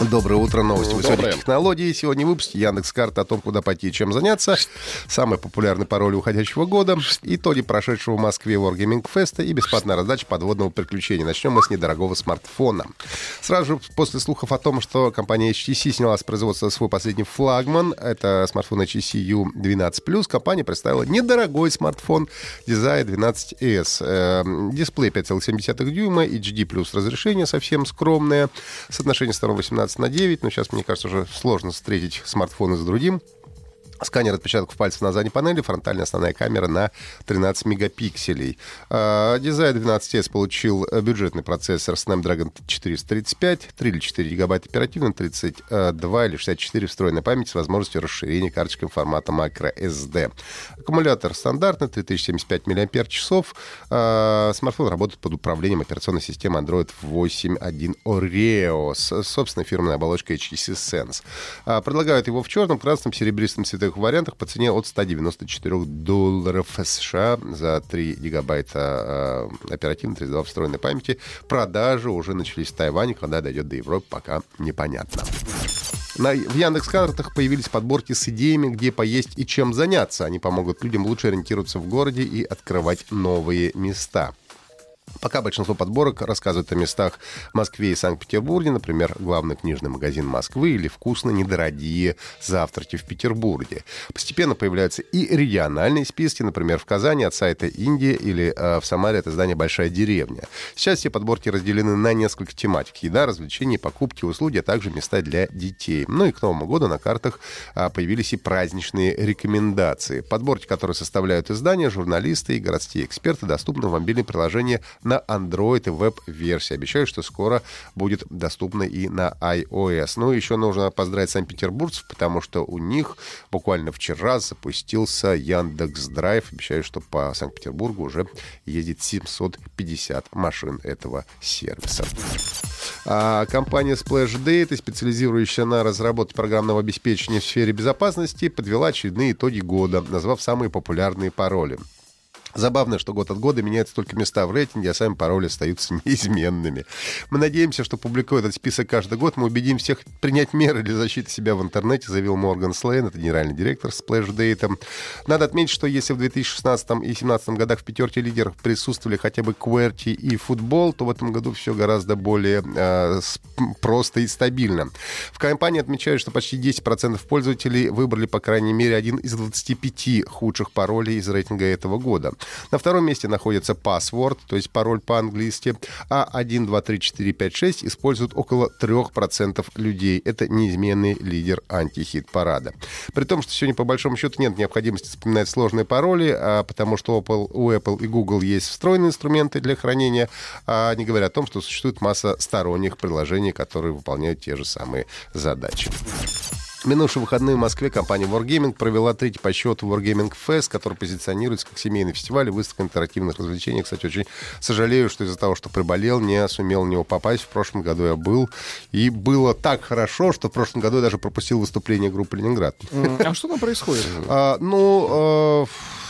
Доброе утро, новости высоких технологий. Сегодня в выпуске Яндекс Карта о том, куда пойти и чем заняться. Самый популярный пароль уходящего года. Итоги прошедшего в Москве Wargaming Fest и бесплатная раздача подводного приключения. Начнем мы с недорогого смартфона. Сразу же после слухов о том, что компания HTC сняла с производства свой последний флагман, это смартфон HTC U12+, компания представила недорогой смартфон Desire 12S. Э, Дисплей 5,7 дюйма, HD разрешение совсем скромное, соотношение сторон 18 на 9, но сейчас, мне кажется, уже сложно встретить смартфоны с другим. Сканер отпечатков пальцев на задней панели, фронтальная основная камера на 13 мегапикселей. А, Дизайн 12S получил э, бюджетный процессор Snapdragon 435, 3 или 4 гигабайта оперативно, 32 или 64 встроенной памяти с возможностью расширения карточками формата microSD. Аккумулятор стандартный, 3075 мАч. А, Смартфон работает под управлением операционной системы Android 8.1 Oreo с собственной фирменной оболочкой HTC Sense. А, Предлагают его в черном, красном, серебристом цветовых вариантах по цене от 194 долларов США за 3 гигабайта э, оперативной 32 встроенной памяти. Продажи уже начались в Тайване, когда дойдет до Европы, пока непонятно. На, в Яндекс картах появились подборки с идеями, где поесть и чем заняться. Они помогут людям лучше ориентироваться в городе и открывать новые места. Пока большинство подборок рассказывают о местах в Москве и Санкт-Петербурге, например, главный книжный магазин Москвы или вкусно недорогие завтраки в Петербурге. Постепенно появляются и региональные списки, например, в Казани от сайта Индия или э, в Самаре от издания «Большая деревня». Сейчас все подборки разделены на несколько тематик. Еда, развлечения, покупки, услуги, а также места для детей. Ну и к Новому году на картах а, появились и праздничные рекомендации. Подборки, которые составляют издания, журналисты и городские эксперты, доступны в мобильном приложении на Android и веб-версии. Обещаю, что скоро будет доступно и на iOS. Ну, еще нужно поздравить санкт-петербургцев, потому что у них буквально вчера запустился Яндекс Драйв. Обещаю, что по Санкт-Петербургу уже ездит 750 машин этого сервиса. А компания Splash Data, специализирующая на разработке программного обеспечения в сфере безопасности, подвела очередные итоги года, назвав самые популярные пароли. Забавно, что год от года меняются только места в рейтинге, а сами пароли остаются неизменными. Мы надеемся, что публикуя этот список каждый год, мы убедим всех принять меры для защиты себя в интернете, заявил Морган Слейн, это генеральный директор Splash Data. Надо отметить, что если в 2016 и 2017 годах в пятерке лидеров присутствовали хотя бы QWERTY и футбол, то в этом году все гораздо более э, просто и стабильно. В компании отмечают, что почти 10% пользователей выбрали, по крайней мере, один из 25 худших паролей из рейтинга этого года. На втором месте находится password, то есть пароль по-английски, а 1, 2, 3, 4, 5, 6 используют около 3% людей. Это неизменный лидер антихит-парада. При том, что сегодня по большому счету нет необходимости вспоминать сложные пароли, а потому что Apple, у Apple и Google есть встроенные инструменты для хранения, а не говоря о том, что существует масса сторонних приложений, которые выполняют те же самые задачи. В минувшие выходные в Москве компания Wargaming провела третий по счету Wargaming Fest, который позиционируется как семейный фестиваль и выставка интерактивных развлечений. Кстати, очень сожалею, что из-за того, что приболел, не сумел в него попасть. В прошлом году я был. И было так хорошо, что в прошлом году я даже пропустил выступление группы «Ленинград». А что там происходит? А, ну,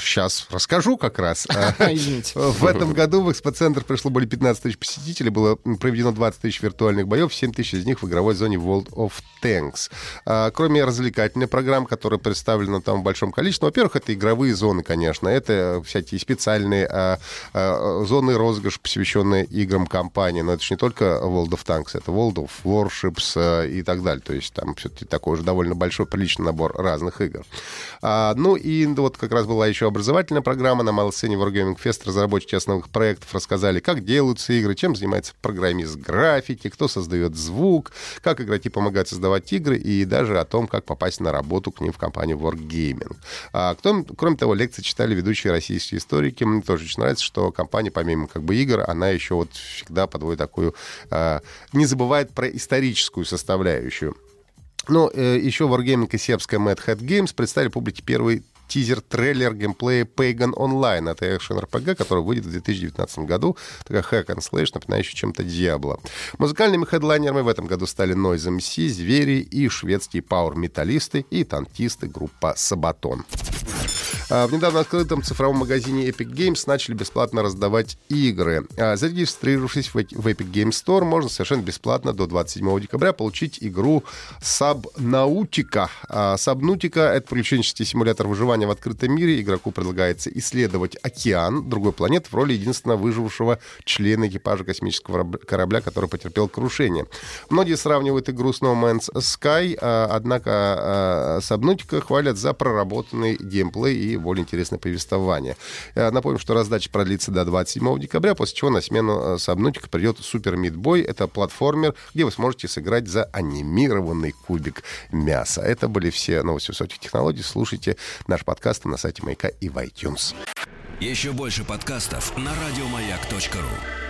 сейчас расскажу как раз. Извините. В этом году в экспоцентр пришло более 15 тысяч посетителей, было проведено 20 тысяч виртуальных боев, 7 тысяч из них в игровой зоне World of Tanks. А, Кроме развлекательной программы, которая представлена там в большом количестве, ну, во-первых, это игровые зоны, конечно, это всякие специальные а, а, зоны розыгрыш, посвященные играм компании, но это же не только World of Tanks, это World of Warships а, и так далее, то есть там все-таки такой уже довольно большой, приличный набор разных игр. Ну и вот как раз была еще образовательная программа на малой сцене Wargaming Fest. Разработчики основных проектов рассказали, как делаются игры, чем занимается программист графики, кто создает звук, как игроки помогают создавать игры и даже о том, как попасть на работу к ним в компанию Wargaming. А, кто- кроме того, лекции читали ведущие российские историки. Мне тоже очень нравится, что компания, помимо как бы игр, она еще вот всегда подводит такую... а, не забывает про историческую составляющую. Ну, э, еще Wargaming и сербская Mad Hat Games представили публике первый тизер-трейлер геймплея Pagan Online. Это экшен-РПГ, который выйдет в 2019 году. Такая hack and slash, напоминающая чем-то Диабло. Музыкальными хедлайнерами в этом году стали Noise MC, Звери и шведские пауэр-металлисты и танкисты группа Сабатон. А, в недавно открытом цифровом магазине Epic Games начали бесплатно раздавать игры. А, зарегистрировавшись в Epic Games Store, можно совершенно бесплатно до 27 декабря получить игру Subnautica. А, Subnautica — это приключенческий симулятор выживания в открытом мире. Игроку предлагается исследовать океан другой планеты в роли единственного выжившего члена экипажа космического корабля, который потерпел крушение. Многие сравнивают игру с No Man's Sky, однако Subnautica хвалят за проработанный геймплей и более интересное повествование. Э, напомню, что раздача продлится до 27 декабря, после чего на смену э, Сабнутика придет Супер Мидбой. Это платформер, где вы сможете сыграть за анимированный кубик мяса. Это были все новости высоких технологий. Слушайте наш подкаст на сайте Маяка и в iTunes. Еще больше подкастов на радиомаяк.ру